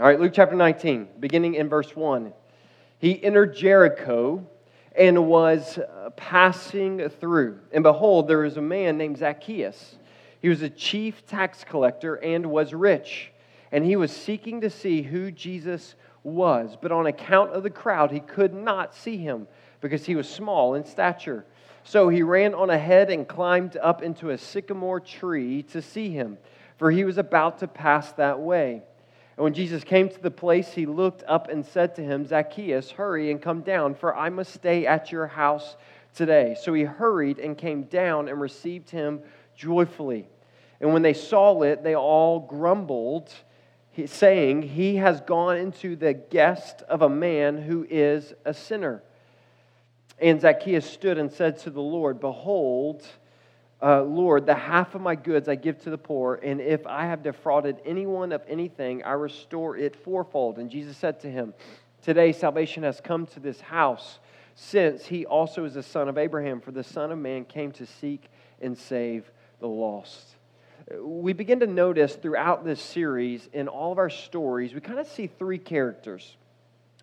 All right, Luke chapter 19, beginning in verse 1. He entered Jericho and was uh, passing through. And behold, there was a man named Zacchaeus. He was a chief tax collector and was rich. And he was seeking to see who Jesus was. But on account of the crowd, he could not see him because he was small in stature. So he ran on ahead and climbed up into a sycamore tree to see him, for he was about to pass that way. And when Jesus came to the place, he looked up and said to him, Zacchaeus, hurry and come down, for I must stay at your house today. So he hurried and came down and received him joyfully. And when they saw it, they all grumbled, saying, He has gone into the guest of a man who is a sinner. And Zacchaeus stood and said to the Lord, Behold, uh, Lord, the half of my goods I give to the poor, and if I have defrauded anyone of anything, I restore it fourfold. And Jesus said to him, Today salvation has come to this house, since he also is the son of Abraham, for the Son of Man came to seek and save the lost. We begin to notice throughout this series, in all of our stories, we kind of see three characters.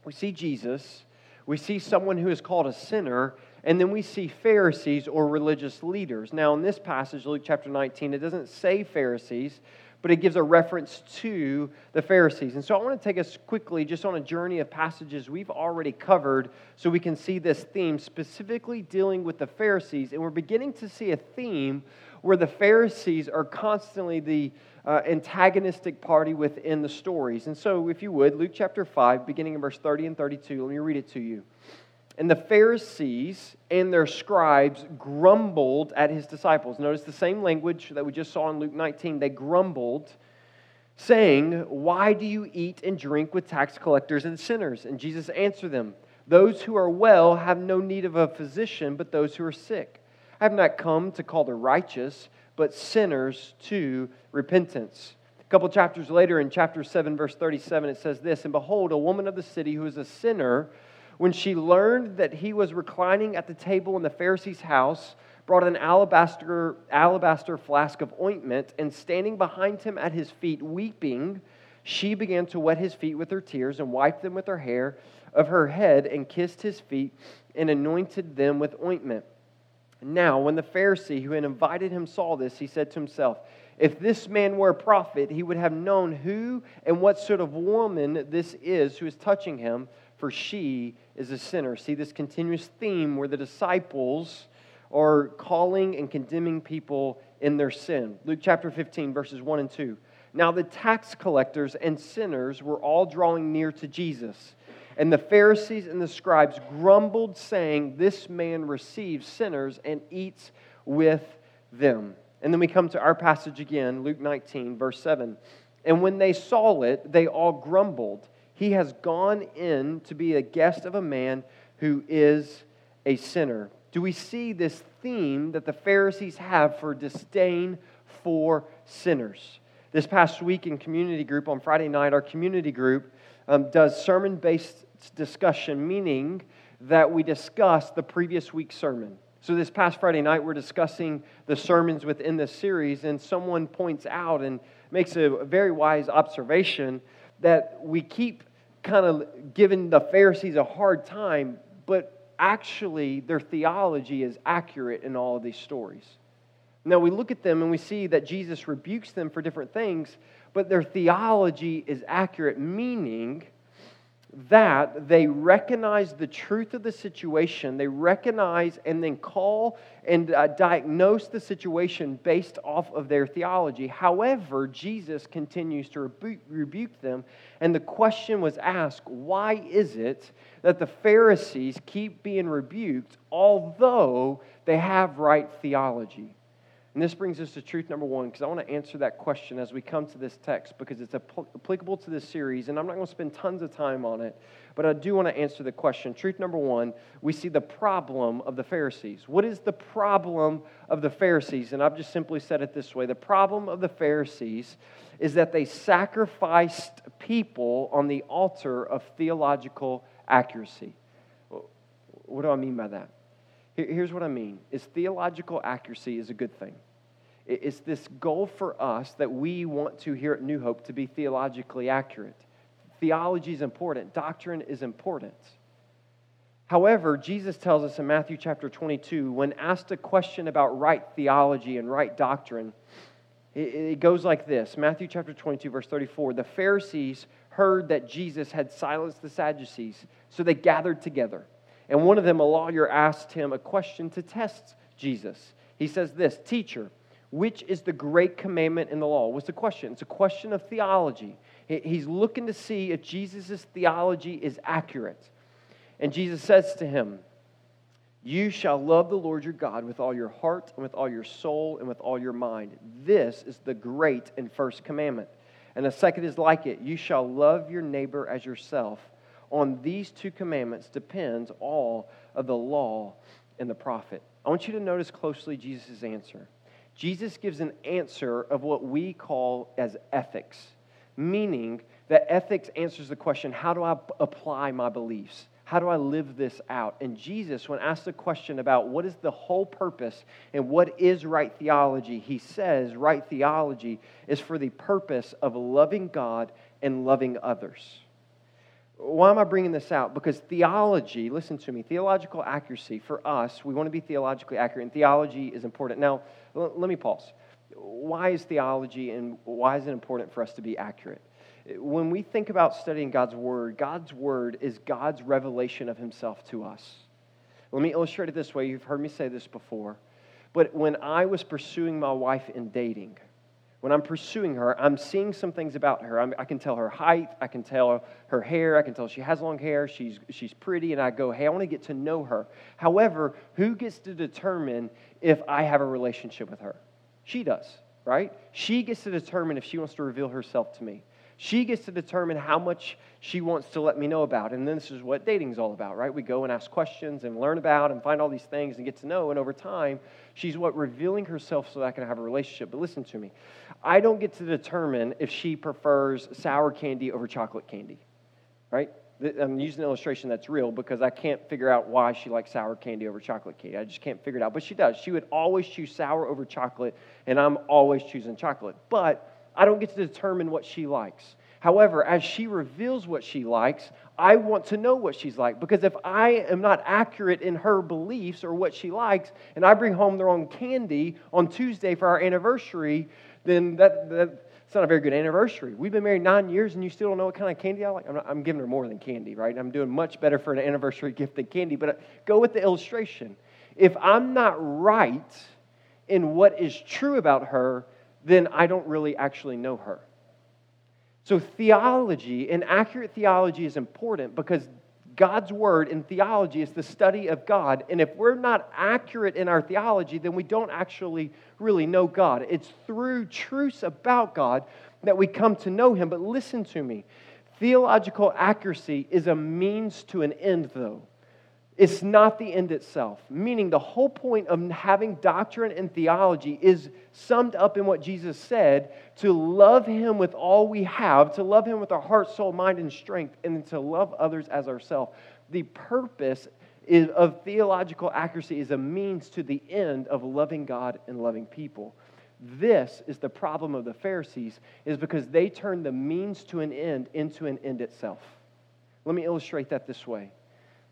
We see Jesus, we see someone who is called a sinner, and then we see Pharisees or religious leaders. Now, in this passage, Luke chapter 19, it doesn't say Pharisees, but it gives a reference to the Pharisees. And so I want to take us quickly just on a journey of passages we've already covered so we can see this theme specifically dealing with the Pharisees. And we're beginning to see a theme where the Pharisees are constantly the uh, antagonistic party within the stories. And so, if you would, Luke chapter 5, beginning in verse 30 and 32, let me read it to you. And the Pharisees and their scribes grumbled at his disciples. Notice the same language that we just saw in Luke 19. They grumbled, saying, Why do you eat and drink with tax collectors and sinners? And Jesus answered them, Those who are well have no need of a physician, but those who are sick. I have not come to call the righteous, but sinners to repentance. A couple chapters later, in chapter 7, verse 37, it says this And behold, a woman of the city who is a sinner when she learned that he was reclining at the table in the Pharisee's house, brought an alabaster, alabaster flask of ointment, and standing behind him at his feet, weeping, she began to wet his feet with her tears and wiped them with her hair of her head and kissed his feet and anointed them with ointment. Now, when the Pharisee who had invited him saw this, he said to himself, If this man were a prophet, he would have known who and what sort of woman this is who is touching him for she is a sinner. See this continuous theme where the disciples are calling and condemning people in their sin. Luke chapter 15, verses 1 and 2. Now the tax collectors and sinners were all drawing near to Jesus. And the Pharisees and the scribes grumbled, saying, This man receives sinners and eats with them. And then we come to our passage again, Luke 19, verse 7. And when they saw it, they all grumbled he has gone in to be a guest of a man who is a sinner. Do we see this theme that the Pharisees have for disdain for sinners? This past week in community group on Friday night, our community group um, does sermon based discussion, meaning that we discuss the previous week's sermon. So, this past Friday night, we're discussing the sermons within this series, and someone points out and makes a very wise observation that we keep kind of giving the Pharisees a hard time, but actually their theology is accurate in all of these stories. Now we look at them and we see that Jesus rebukes them for different things, but their theology is accurate, meaning that they recognize the truth of the situation, they recognize and then call and uh, diagnose the situation based off of their theology. However, Jesus continues to rebu- rebuke them, and the question was asked why is it that the Pharisees keep being rebuked although they have right theology? And this brings us to truth number one, because I want to answer that question as we come to this text, because it's applicable to this series, and I'm not going to spend tons of time on it, but I do want to answer the question. Truth number one, we see the problem of the Pharisees. What is the problem of the Pharisees? And I've just simply said it this way the problem of the Pharisees is that they sacrificed people on the altar of theological accuracy. What do I mean by that? Here's what I mean is theological accuracy is a good thing. It's this goal for us that we want to here at New Hope to be theologically accurate. Theology is important, doctrine is important. However, Jesus tells us in Matthew chapter 22, when asked a question about right theology and right doctrine, it goes like this Matthew chapter 22, verse 34. The Pharisees heard that Jesus had silenced the Sadducees, so they gathered together. And one of them, a lawyer, asked him a question to test Jesus. He says this Teacher, which is the great commandment in the law? What's the question? It's a question of theology. He's looking to see if Jesus' theology is accurate. And Jesus says to him, You shall love the Lord your God with all your heart, and with all your soul, and with all your mind. This is the great and first commandment. And the second is like it You shall love your neighbor as yourself. On these two commandments depends all of the law and the prophet. I want you to notice closely Jesus' answer. Jesus gives an answer of what we call as ethics, meaning that ethics answers the question how do I apply my beliefs? How do I live this out? And Jesus, when asked the question about what is the whole purpose and what is right theology, he says right theology is for the purpose of loving God and loving others. Why am I bringing this out? Because theology, listen to me, theological accuracy for us, we want to be theologically accurate, and theology is important. Now, let me pause. Why is theology and why is it important for us to be accurate? when we think about studying God's Word, God's Word is God's revelation of Himself to us. Let me illustrate it this way. You've heard me say this before. But when I was pursuing my wife in dating, when I'm pursuing her, I'm seeing some things about her. I'm, i can tell her height, I can tell her hair, I can tell she has long hair, she's, she's pretty, and I go, hey, I want to get to know her. However, who gets to determine if I have a relationship with her? She does, right? She gets to determine if she wants to reveal herself to me. She gets to determine how much she wants to let me know about. And then this is what dating is all about, right? We go and ask questions and learn about and find all these things and get to know. And over time, she's what? Revealing herself so that I can have a relationship. But listen to me. I don't get to determine if she prefers sour candy over chocolate candy, right? I'm using an illustration that's real because I can't figure out why she likes sour candy over chocolate candy. I just can't figure it out. But she does. She would always choose sour over chocolate, and I'm always choosing chocolate. But I don't get to determine what she likes. However, as she reveals what she likes, I want to know what she's like. Because if I am not accurate in her beliefs or what she likes, and I bring home the wrong candy on Tuesday for our anniversary, then that, that it's not a very good anniversary. We've been married nine years and you still don't know what kind of candy I like. I'm, not, I'm giving her more than candy, right? I'm doing much better for an anniversary gift than candy. But uh, go with the illustration. If I'm not right in what is true about her, then I don't really actually know her. So, theology and accurate theology is important because God's word in theology is the study of God. And if we're not accurate in our theology, then we don't actually really know God. It's through truths about God that we come to know Him. But listen to me theological accuracy is a means to an end, though. It's not the end itself. Meaning, the whole point of having doctrine and theology is summed up in what Jesus said to love Him with all we have, to love Him with our heart, soul, mind, and strength, and to love others as ourselves. The purpose is, of theological accuracy is a means to the end of loving God and loving people. This is the problem of the Pharisees, is because they turned the means to an end into an end itself. Let me illustrate that this way.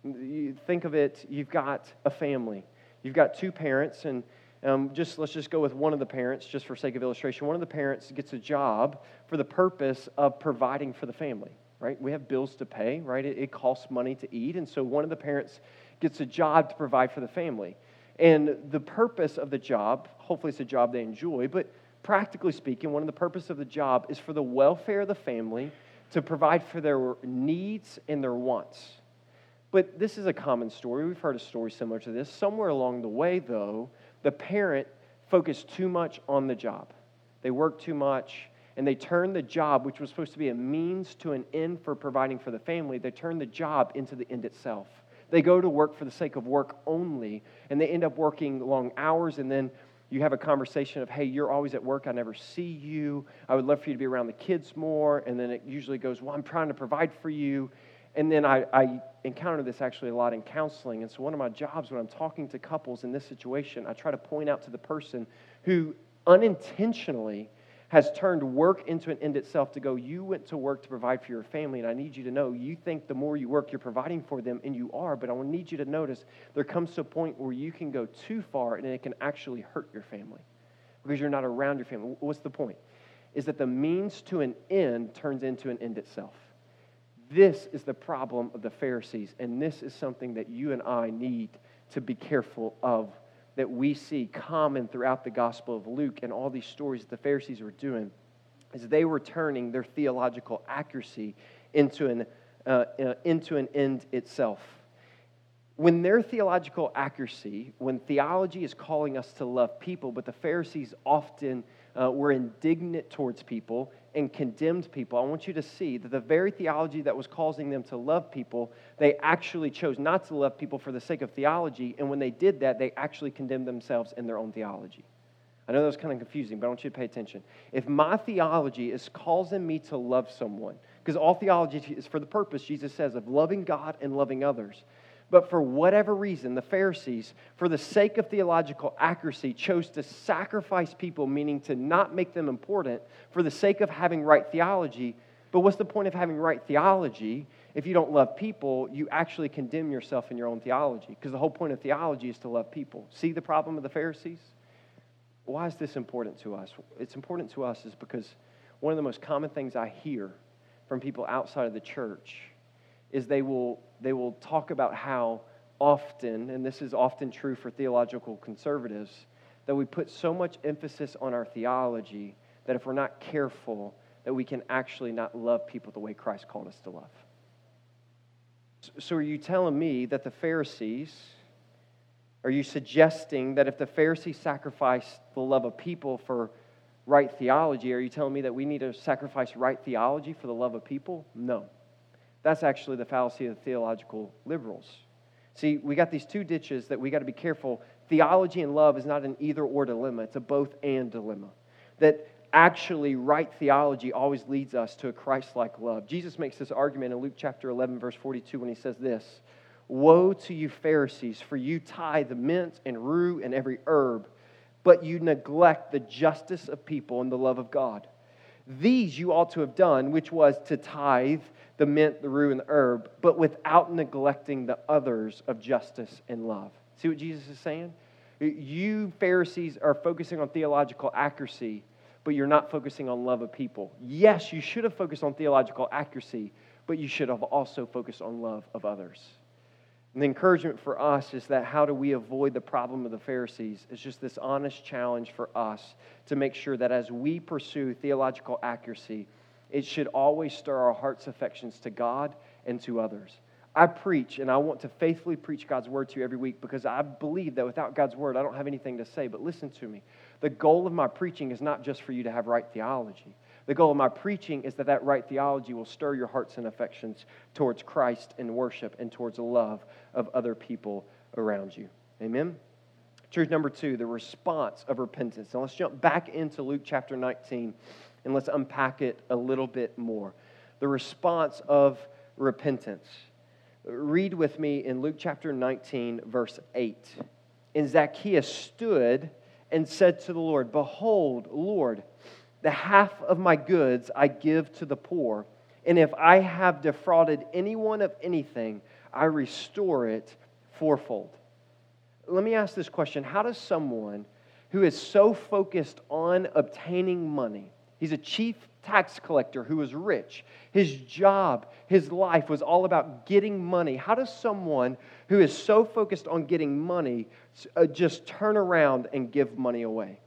You think of it, you've got a family. You've got two parents, and um, just let's just go with one of the parents, just for sake of illustration. One of the parents gets a job for the purpose of providing for the family, right? We have bills to pay, right? It, it costs money to eat, and so one of the parents gets a job to provide for the family. And the purpose of the job, hopefully it's a job they enjoy, but practically speaking, one of the purpose of the job is for the welfare of the family to provide for their needs and their wants. But this is a common story. We've heard a story similar to this. Somewhere along the way, though, the parent focused too much on the job. They worked too much, and they turned the job, which was supposed to be a means to an end for providing for the family, they turned the job into the end itself. They go to work for the sake of work only, and they end up working long hours, and then you have a conversation of, hey, you're always at work. I never see you. I would love for you to be around the kids more. And then it usually goes, well, I'm trying to provide for you. And then I, I encounter this actually a lot in counseling. And so, one of my jobs when I'm talking to couples in this situation, I try to point out to the person who unintentionally has turned work into an end itself to go, you went to work to provide for your family, and I need you to know you think the more you work, you're providing for them, and you are, but I need you to notice there comes to a point where you can go too far and it can actually hurt your family because you're not around your family. What's the point? Is that the means to an end turns into an end itself. This is the problem of the Pharisees, and this is something that you and I need to be careful of that we see common throughout the Gospel of Luke and all these stories that the Pharisees were doing is they were turning their theological accuracy into an, uh, uh, into an end itself. When their theological accuracy, when theology is calling us to love people, but the Pharisees often uh, were indignant towards people and condemned people, I want you to see that the very theology that was causing them to love people, they actually chose not to love people for the sake of theology. And when they did that, they actually condemned themselves in their own theology. I know that was kind of confusing, but I want you to pay attention. If my theology is causing me to love someone, because all theology is for the purpose, Jesus says, of loving God and loving others. But for whatever reason, the Pharisees, for the sake of theological accuracy, chose to sacrifice people, meaning to not make them important, for the sake of having right theology. But what's the point of having right theology if you don't love people? You actually condemn yourself in your own theology, because the whole point of theology is to love people. See the problem of the Pharisees? Why is this important to us? It's important to us is because one of the most common things I hear from people outside of the church is they will, they will talk about how often, and this is often true for theological conservatives, that we put so much emphasis on our theology that if we're not careful, that we can actually not love people the way Christ called us to love. So, are you telling me that the Pharisees, are you suggesting that if the Pharisees sacrificed the love of people for right theology, are you telling me that we need to sacrifice right theology for the love of people? No. That's actually the fallacy of the theological liberals. See, we got these two ditches that we got to be careful. Theology and love is not an either or dilemma, it's a both and dilemma. That actually, right theology always leads us to a Christ like love. Jesus makes this argument in Luke chapter 11, verse 42, when he says this Woe to you, Pharisees, for you tithe mint and rue and every herb, but you neglect the justice of people and the love of God. These you ought to have done, which was to tithe the mint, the rue, and the herb, but without neglecting the others of justice and love. See what Jesus is saying? You Pharisees are focusing on theological accuracy, but you're not focusing on love of people. Yes, you should have focused on theological accuracy, but you should have also focused on love of others. And the encouragement for us is that how do we avoid the problem of the Pharisees? It's just this honest challenge for us to make sure that as we pursue theological accuracy, it should always stir our heart's affections to God and to others. I preach, and I want to faithfully preach God's word to you every week because I believe that without God's word, I don't have anything to say. But listen to me. The goal of my preaching is not just for you to have right theology. The goal of my preaching is that that right theology will stir your hearts and affections towards Christ and worship and towards the love of other people around you. Amen? Truth number two, the response of repentance. Now let's jump back into Luke chapter 19 and let's unpack it a little bit more. The response of repentance. Read with me in Luke chapter 19, verse 8. And Zacchaeus stood and said to the Lord, Behold, Lord, the half of my goods I give to the poor, and if I have defrauded anyone of anything, I restore it fourfold. Let me ask this question How does someone who is so focused on obtaining money, He's a chief tax collector who was rich. His job, his life was all about getting money. How does someone who is so focused on getting money uh, just turn around and give money away?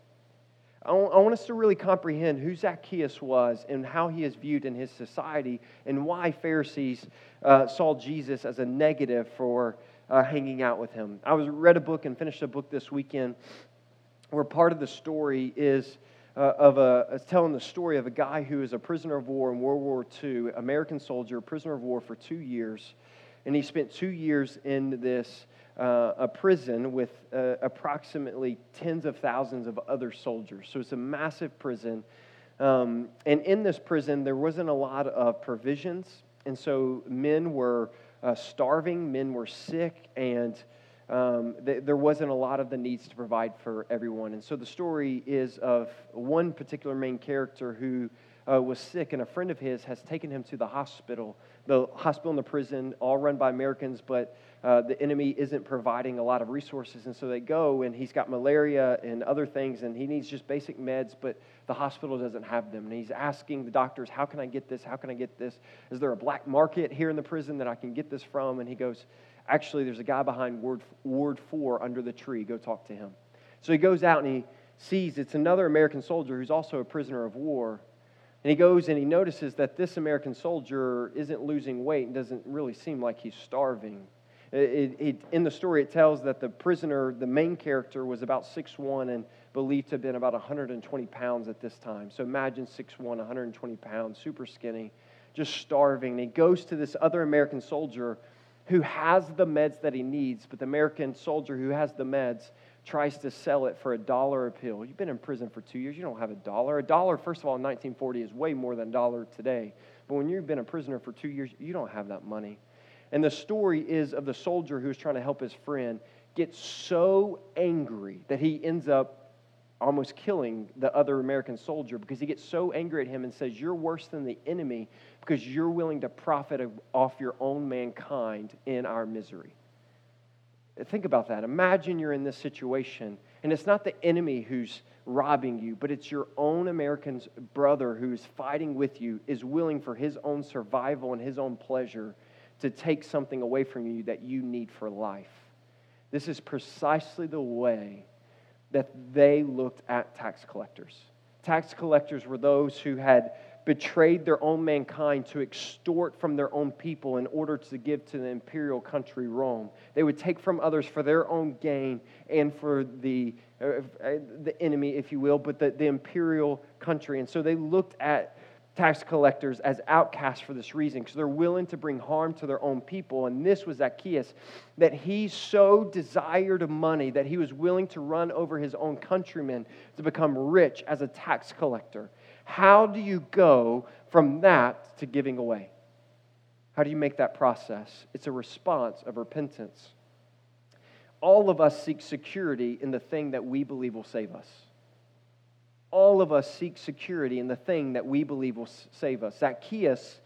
I want us to really comprehend who Zacchaeus was and how he is viewed in his society and why Pharisees uh, saw Jesus as a negative for uh, hanging out with him. I was read a book and finished a book this weekend where part of the story is uh, of a, telling the story of a guy who is a prisoner of war in World War II, American soldier, prisoner of war for two years. And he spent two years in this uh, a prison with uh, approximately tens of thousands of other soldiers. So it's a massive prison. Um, and in this prison, there wasn't a lot of provisions. And so men were uh, starving, men were sick, and um, th- there wasn't a lot of the needs to provide for everyone. And so the story is of one particular main character who uh, was sick, and a friend of his has taken him to the hospital. The hospital and the prison, all run by Americans, but uh, the enemy isn't providing a lot of resources. And so they go, and he's got malaria and other things, and he needs just basic meds, but the hospital doesn't have them. And he's asking the doctors, How can I get this? How can I get this? Is there a black market here in the prison that I can get this from? And he goes, Actually, there's a guy behind Ward, Ward 4 under the tree. Go talk to him. So he goes out and he sees it's another American soldier who's also a prisoner of war. And he goes and he notices that this American soldier isn't losing weight and doesn't really seem like he's starving. It, it, in the story, it tells that the prisoner, the main character, was about 6'1 and believed to have been about 120 pounds at this time. So imagine 6'1, 120 pounds, super skinny, just starving. And he goes to this other American soldier who has the meds that he needs, but the American soldier who has the meds tries to sell it for a dollar a pill. You've been in prison for two years, you don't have a dollar. A dollar, first of all, in 1940 is way more than a dollar today. But when you've been a prisoner for two years, you don't have that money. And the story is of the soldier who's trying to help his friend get so angry that he ends up almost killing the other American soldier because he gets so angry at him and says, You're worse than the enemy because you're willing to profit off your own mankind in our misery. Think about that. Imagine you're in this situation, and it's not the enemy who's robbing you, but it's your own American brother who's fighting with you, is willing for his own survival and his own pleasure to take something away from you that you need for life. This is precisely the way that they looked at tax collectors. Tax collectors were those who had betrayed their own mankind to extort from their own people in order to give to the imperial country Rome. They would take from others for their own gain and for the, uh, uh the enemy, if you will, but the, the imperial country. And so they looked at tax collectors as outcasts for this reason, because they're willing to bring harm to their own people. And this was Zacchaeus, that he so desired money that he was willing to run over his own countrymen to become rich as a tax collector. How do you go from that to giving away? How do you make that process? It's a response of repentance. All of us seek security in the thing that we believe will save us all of us seek security in the thing that we believe will save us. Zacchaeus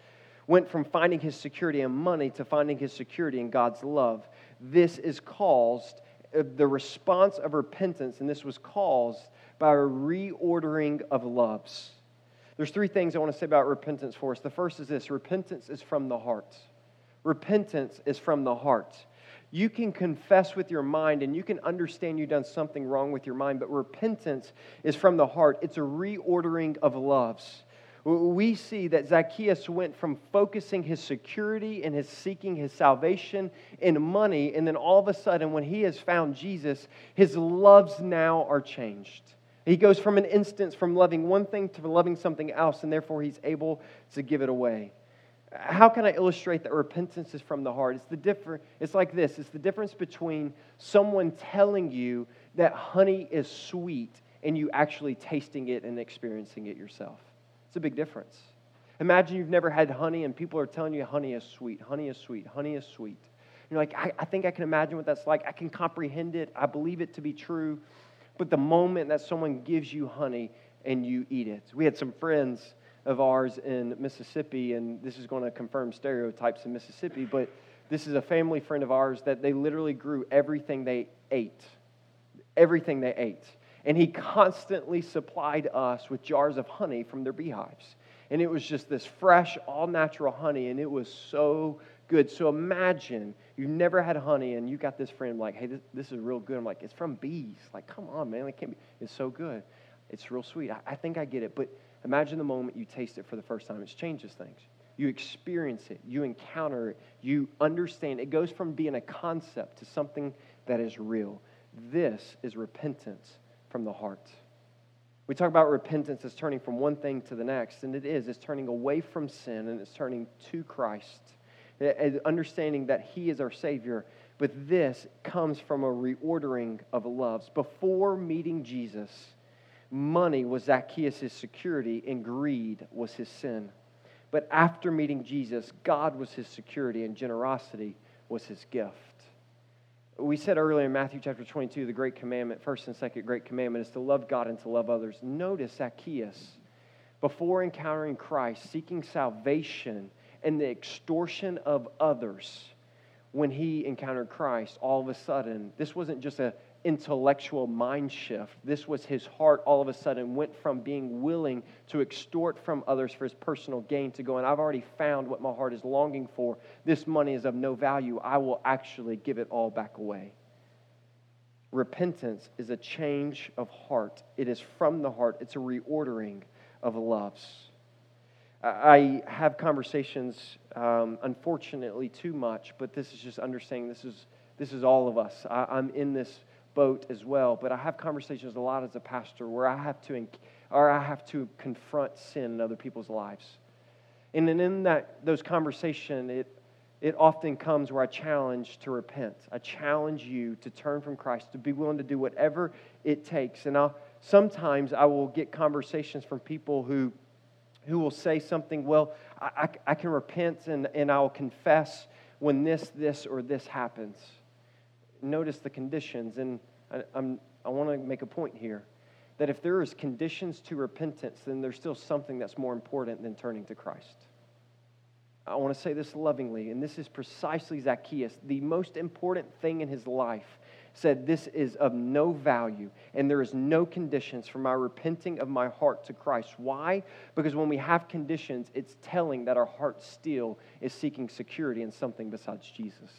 went from finding his security in money to finding his security in God's love. This is caused, uh, the response of repentance, and this was caused by a reordering of loves. There's three things I want to say about repentance for us. The first is this repentance is from the heart. Repentance is from the heart. You can confess with your mind and you can understand you've done something wrong with your mind, but repentance is from the heart. It's a reordering of loves. We see that Zacchaeus went from focusing his security and his seeking his salvation in money, and then all of a sudden, when he has found Jesus, his loves now are changed. He goes from an instance from loving one thing to loving something else, and therefore he's able to give it away how can I illustrate that repentance is from the heart? It's the different, it's like this. It's the difference between someone telling you that honey is sweet and you actually tasting it and experiencing it yourself. It's a big difference. Imagine you've never had honey and people are telling you honey is sweet, honey is sweet, honey is sweet. You're like, I, I think I can imagine what that's like. I can comprehend it. I believe it to be true. But the moment that someone gives you honey and you eat it, we had some friends of ours in Mississippi, and this is going to confirm stereotypes in Mississippi, but this is a family friend of ours that they literally grew everything they ate. Everything they ate. And he constantly supplied us with jars of honey from their beehives. And it was just this fresh, all natural honey, and it was so good. So imagine you never had honey, and you got this friend like, hey, this, this is real good. I'm like, it's from bees. Like, come on, man. It can't be. It's so good. It's real sweet. I, I think I get it. But Imagine the moment you taste it for the first time. It changes things. You experience it, you encounter it, you understand. It goes from being a concept to something that is real. This is repentance from the heart. We talk about repentance as turning from one thing to the next, and it is. It's turning away from sin and it's turning to Christ. Understanding that He is our Savior, but this comes from a reordering of loves. Before meeting Jesus, money was Zacchaeus' security and greed was his sin. But after meeting Jesus, God was his security and generosity was his gift. We said earlier in Matthew chapter 22, the great commandment, first and second great commandment, is to love God and to love others. Notice Zacchaeus, before encountering Christ, seeking salvation and the extortion of others, when he encountered Christ, all of a sudden, this wasn't just a intellectual mind shift. This was his heart all of a sudden went from being willing to extort from others for his personal gain to going, I've already found what my heart is longing for. This money is of no value. I will actually give it all back away. Repentance is a change of heart, it is from the heart, it's a reordering of loves. I have conversations, um, unfortunately, too much, but this is just understanding this is, this is all of us. I, I'm in this boat as well. But I have conversations a lot as a pastor where I have to, or I have to confront sin in other people's lives. And then in that, those conversations, it, it often comes where I challenge to repent. I challenge you to turn from Christ, to be willing to do whatever it takes. And I'll, sometimes I will get conversations from people who, who will say something, well, I, I, can repent and, and I'll confess when this, this, or this happens notice the conditions. And I, I'm, I want to make a point here that if there is conditions to repentance, then there's still something that's more important than turning to Christ. I want to say this lovingly, and this is precisely Zacchaeus. The most important thing in his life said, This is of no value, and there is no conditions for my repenting of my heart to Christ. Why? Because when we have conditions, it's telling that our heart still is seeking security in something besides Jesus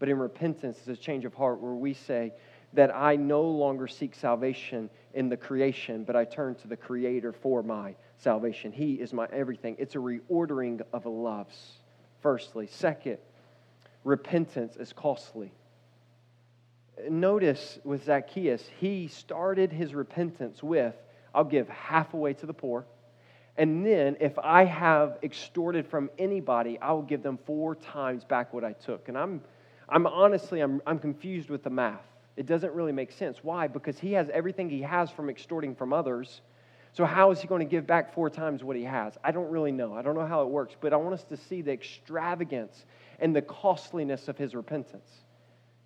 but in repentance it's a change of heart where we say that I no longer seek salvation in the creation, but I turn to the Creator for my salvation. He is my everything. It's a reordering of loves, firstly. Second, repentance is costly. Notice with Zacchaeus, he started his repentance with, I'll give half away to the poor. And then, if I have extorted from anybody, I will give them four times back what I took. And I'm I'm honestly, I'm, I'm confused with the math. It doesn't really make sense. Why? Because he has everything he has from extorting from others. So, how is he going to give back four times what he has? I don't really know. I don't know how it works, but I want us to see the extravagance and the costliness of his repentance.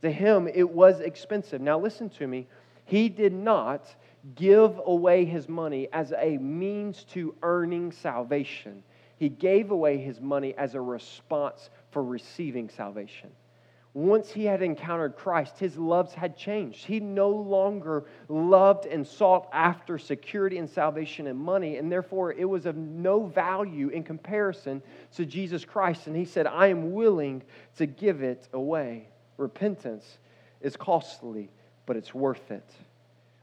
To him, it was expensive. Now, listen to me. He did not give away his money as a means to earning salvation, he gave away his money as a response for receiving salvation once he had encountered Christ, his loves had changed. He no longer loved and sought after security and salvation and money, and therefore it was of no value in comparison to Jesus Christ. And he said, I am willing to give it away. Repentance is costly, but it's worth it.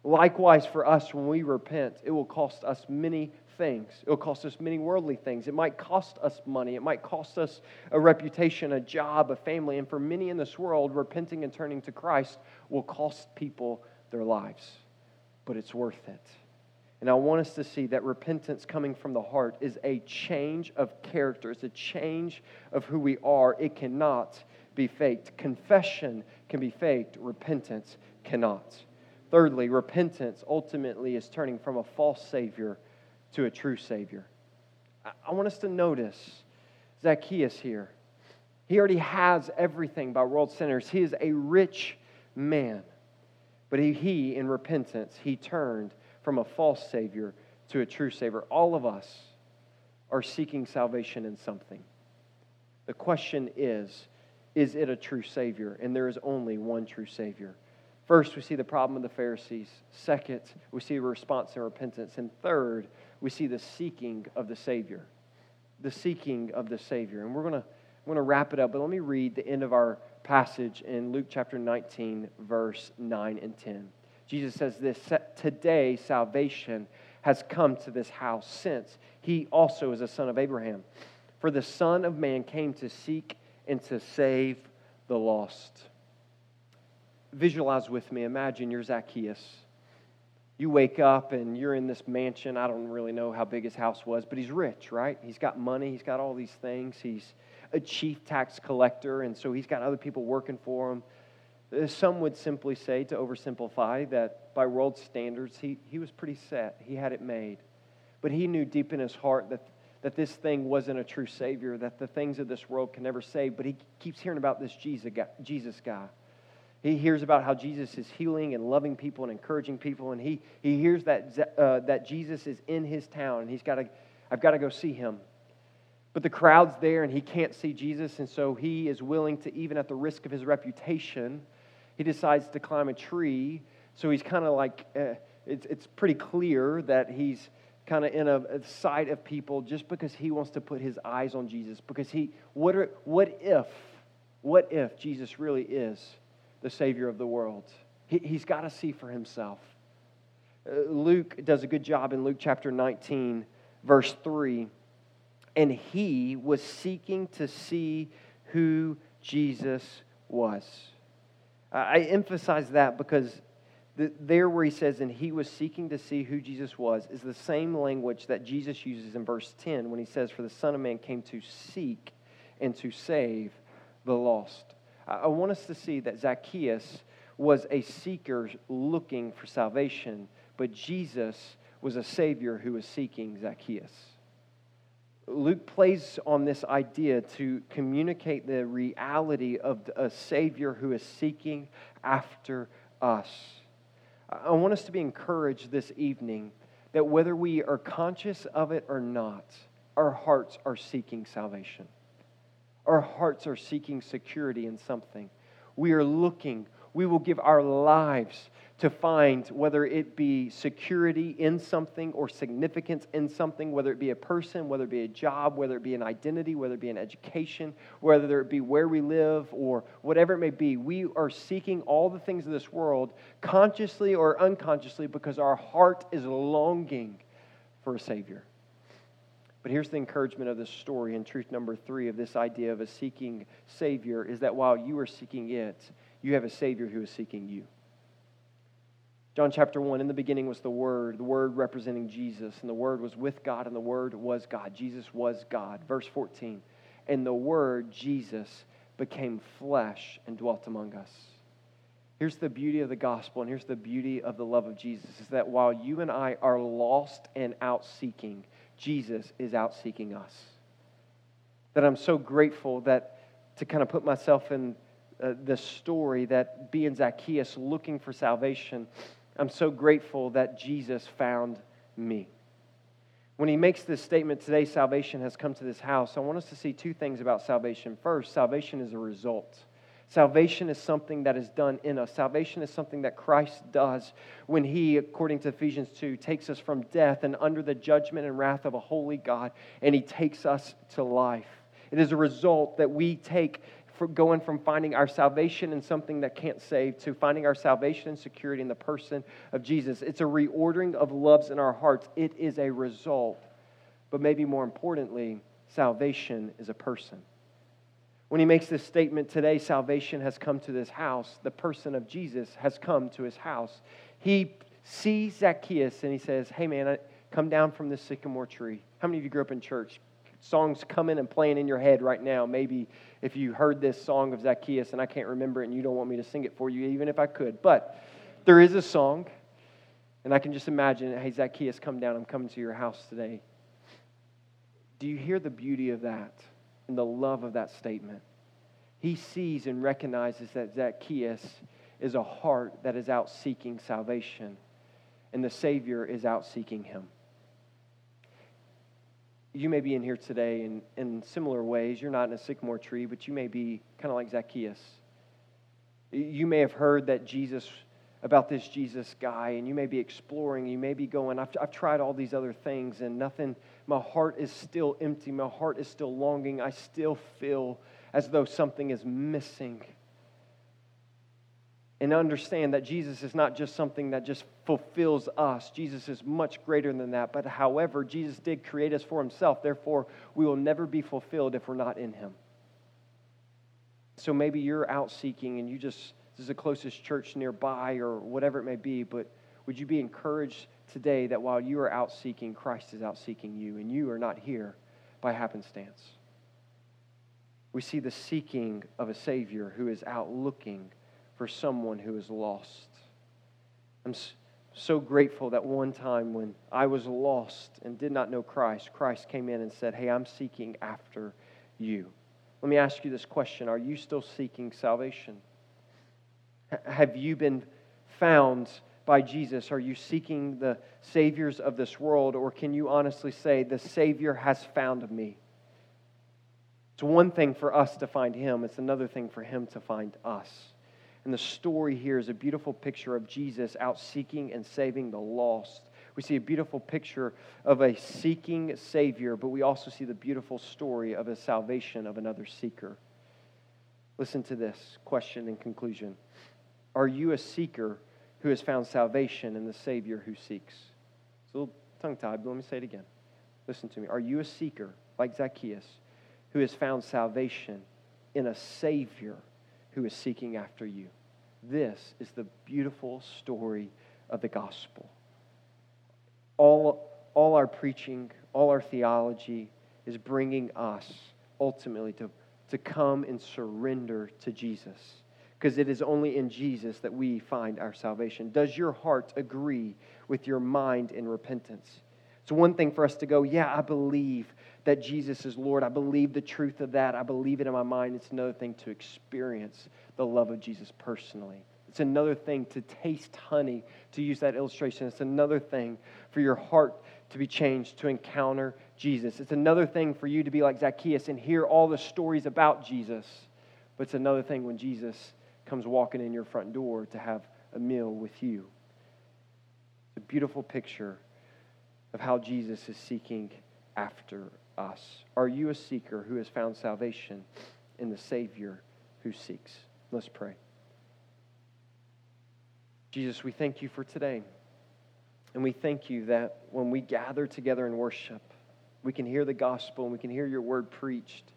Likewise, for us, when we repent, it will cost us many things. It will cost us many worldly things. It might cost us money. It might cost us a reputation, a job, a family. And for many in this world, repenting and turning to Christ will cost people their lives. But it's worth it. And I want us to see that repentance coming from the heart is a change of character, it's a change of who we are. It cannot be faked. Confession can be faked, repentance cannot. Thirdly, repentance ultimately is turning from a false Savior to a true Savior. I want us to notice Zacchaeus here. He already has everything by world centers. He is a rich man. But he, he, in repentance, he turned from a false Savior to a true Savior. All of us are seeking salvation in something. The question is is it a true Savior? And there is only one true Savior. First, we see the problem of the Pharisees. Second, we see a response and repentance. And third, we see the seeking of the Savior. The seeking of the Savior. And we're going to I'm going to wrap it up, but let me read the end of our passage in Luke chapter 19, verse 9 and 10. Jesus says this Today salvation has come to this house, since he also is a son of Abraham. For the Son of Man came to seek and to save the lost. Visualize with me. Imagine you're Zacchaeus you wake up and you're in this mansion. I don't really know how big his house was, but he's rich, right? He's got money, he's got all these things. He's a chief tax collector, and so he's got other people working for him. Uh, some would simply say, to oversimplify, that by world standards, he, he was pretty set. He had it made. But he knew deep in his heart that, that this thing wasn't a true Savior, that the things of this world can never save. But he keeps hearing about this Jesus guy. He hears about how Jesus is healing and loving people and encouraging people, and he, he hears that, uh, that Jesus is in his town, and he's got to, I've got to go see him. But the crowd's there, and he can't see Jesus, and so he is willing to, even at the risk of his reputation, he decides to climb a tree. So he's kind of like, uh, it's, it's pretty clear that he's kind of in a, sight of people just because he wants to put his eyes on Jesus. Because he, what, are, what if, what if Jesus really is the Savior of the world. He, he's got to see for himself. Uh, Luke does a good job in Luke chapter 19, verse 3. And he was seeking to see who Jesus was. I emphasize that because the, there where he says, and he was seeking to see who Jesus was, is the same language that Jesus uses in verse 10 when he says, For the Son of Man came to seek and to save the lost. I want us to see that Zacchaeus was a seeker looking for salvation, but Jesus was a Savior who was seeking Zacchaeus. Luke plays on this idea to communicate the reality of a Savior who is seeking after us. I want us to be encouraged this evening that whether we are conscious of it or not, our hearts are seeking salvation. Our hearts are seeking security in something. We are looking. We will give our lives to find whether it be security in something or significance in something, whether it be a person, whether it be a job, whether it be an identity, whether it be an education, whether it be where we live or whatever it may be. We are seeking all the things of this world consciously or unconsciously because our heart is longing for a Savior. But here's the encouragement of this story and truth number three of this idea of a seeking Savior is that while you are seeking it, you have a Savior who is seeking you. John chapter 1 In the beginning was the Word, the Word representing Jesus, and the Word was with God, and the Word was God. Jesus was God. Verse 14 And the Word, Jesus, became flesh and dwelt among us. Here's the beauty of the gospel, and here's the beauty of the love of Jesus is that while you and I are lost and out seeking, Jesus is out seeking us. That I'm so grateful that to kind of put myself in uh, the story that being Zacchaeus looking for salvation, I'm so grateful that Jesus found me. When he makes this statement, today salvation has come to this house, I want us to see two things about salvation. First, salvation is a result. Salvation is something that is done in us. Salvation is something that Christ does when He, according to Ephesians 2, takes us from death and under the judgment and wrath of a holy God, and He takes us to life. It is a result that we take going from finding our salvation in something that can't save to finding our salvation and security in the person of Jesus. It's a reordering of loves in our hearts. It is a result. But maybe more importantly, salvation is a person when he makes this statement today, salvation has come to this house, the person of Jesus has come to his house. He sees Zacchaeus and he says, Hey man, come down from this sycamore tree. How many of you grew up in church? Songs coming and playing in your head right now. Maybe if you heard this song of Zacchaeus and I can't remember it and you don't want me to sing it for you, even if I could. But there is a song, and I can just imagine, hey, Zacchaeus, come down. I'm coming to your house today. Do you hear the beauty of that? and the love of that statement. He sees and recognizes that Zacchaeus is a heart that is out seeking salvation, and the Savior is out seeking him. You may be in here today in, in similar ways. You're not in a sycamore tree, but you may be kind of like Zacchaeus. You may have heard that Jesus, about this Jesus guy, and you may be exploring. You may be going, I've, I've tried all these other things, and nothing my heart is still empty. My heart is still longing. I still feel as though something is missing. And understand that Jesus is not just something that just fulfills us. Jesus is much greater than that. But however, Jesus did create us for himself. Therefore, we will never be fulfilled if we're not in him. So maybe you're out seeking and you just, this is the closest church nearby or whatever it may be, but would you be encouraged today that while you are out seeking, Christ is out seeking you, and you are not here by happenstance. We see the seeking of a Savior who is out looking for someone who is lost. I'm so grateful that one time when I was lost and did not know Christ, Christ came in and said, Hey, I'm seeking after you. Let me ask you this question Are you still seeking salvation? Have you been found by Jesus? Are you seeking the saviors of this world, or can you honestly say, The Savior has found me? It's one thing for us to find him, it's another thing for him to find us. And the story here is a beautiful picture of Jesus out seeking and saving the lost. We see a beautiful picture of a seeking Savior, but we also see the beautiful story of a salvation of another seeker. Listen to this question in conclusion Are you a seeker who has found salvation in the Savior who seeks? It's a little tongue tied, but let me say it again. Listen to me. Are you a seeker, like Zacchaeus, who has found salvation in a Savior who is seeking after you? This is the beautiful story of the gospel. All, all our preaching, all our theology is bringing us ultimately to, to come and surrender to Jesus because it is only in Jesus that we find our salvation. Does your heart agree with your mind in repentance? It's one thing for us to go, yeah, I believe that Jesus is Lord. I believe the truth of that. I believe it in my mind. It's another thing to experience the love of Jesus personally. It's another thing to taste honey, to use that illustration. It's another thing for your heart to be changed, to encounter Jesus. It's another thing for you to be like Zacchaeus and hear all the stories about Jesus. But it's another thing when Jesus comes walking in your front door to have a meal with you. It's a beautiful picture of how Jesus is seeking after us. Are you a seeker who has found salvation in the Savior who seeks? Let's pray. Jesus, we thank you for today. And we thank you that when we gather together in worship, we can hear the gospel and we can hear your word preached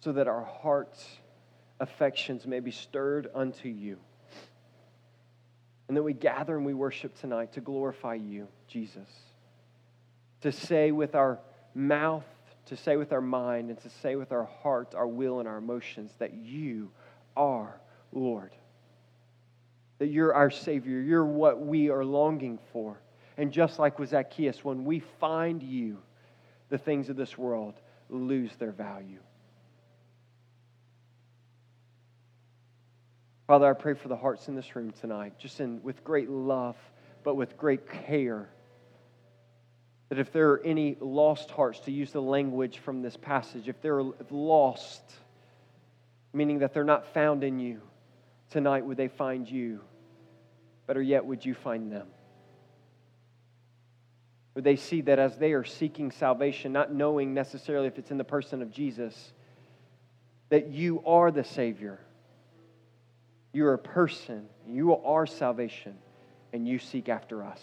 so that our hearts affections may be stirred unto you. And that we gather and we worship tonight to glorify you, Jesus. To say with our mouth, to say with our mind, and to say with our heart, our will, and our emotions that you are Lord. That you're our Savior. You're what we are longing for. And just like with Zacchaeus, when we find you, the things of this world lose their value. Father, I pray for the hearts in this room tonight, just in, with great love, but with great care. That if there are any lost hearts, to use the language from this passage, if they're lost, meaning that they're not found in you, tonight would they find you? Better yet, would you find them? Would they see that as they are seeking salvation, not knowing necessarily if it's in the person of Jesus, that you are the Savior? You are a person. You are salvation, and you seek after us.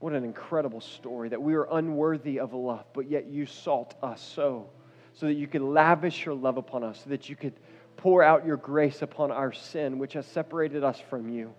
What an incredible story that we are unworthy of love, but yet you sought us so, so that you could lavish your love upon us, so that you could pour out your grace upon our sin, which has separated us from you.